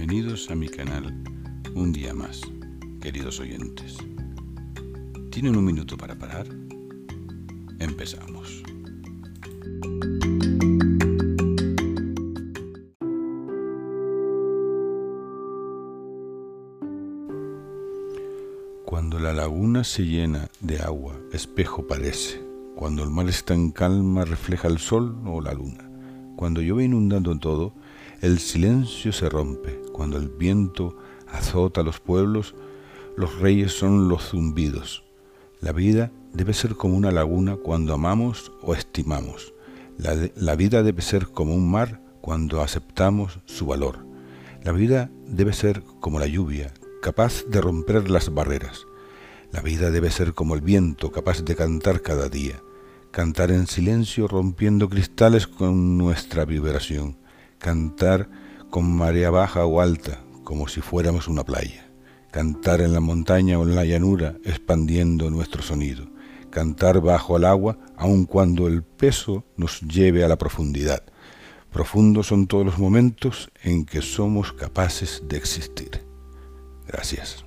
Bienvenidos a mi canal un día más, queridos oyentes. ¿Tienen un minuto para parar? Empezamos. Cuando la laguna se llena de agua, espejo parece. Cuando el mar está en calma, refleja el sol o la luna. Cuando llueve inundando todo, el silencio se rompe. Cuando el viento azota los pueblos, los reyes son los zumbidos. La vida debe ser como una laguna cuando amamos o estimamos. La, la, vida debe ser como un mar cuando aceptamos su valor. La vida debe ser como la lluvia, capaz de romper las barreras. La vida debe ser como el viento, capaz de cantar cada día cantar en silencio rompiendo cristales con nuestra vibración, cantar con marea baja o alta, como si fuéramos una playa, cantar en la montaña o en la llanura, expandiendo nuestro sonido, cantar bajo el agua, aun cuando el peso nos lleve a la profundidad. Profundos son todos los momentos en que somos capaces de existir. Gracias.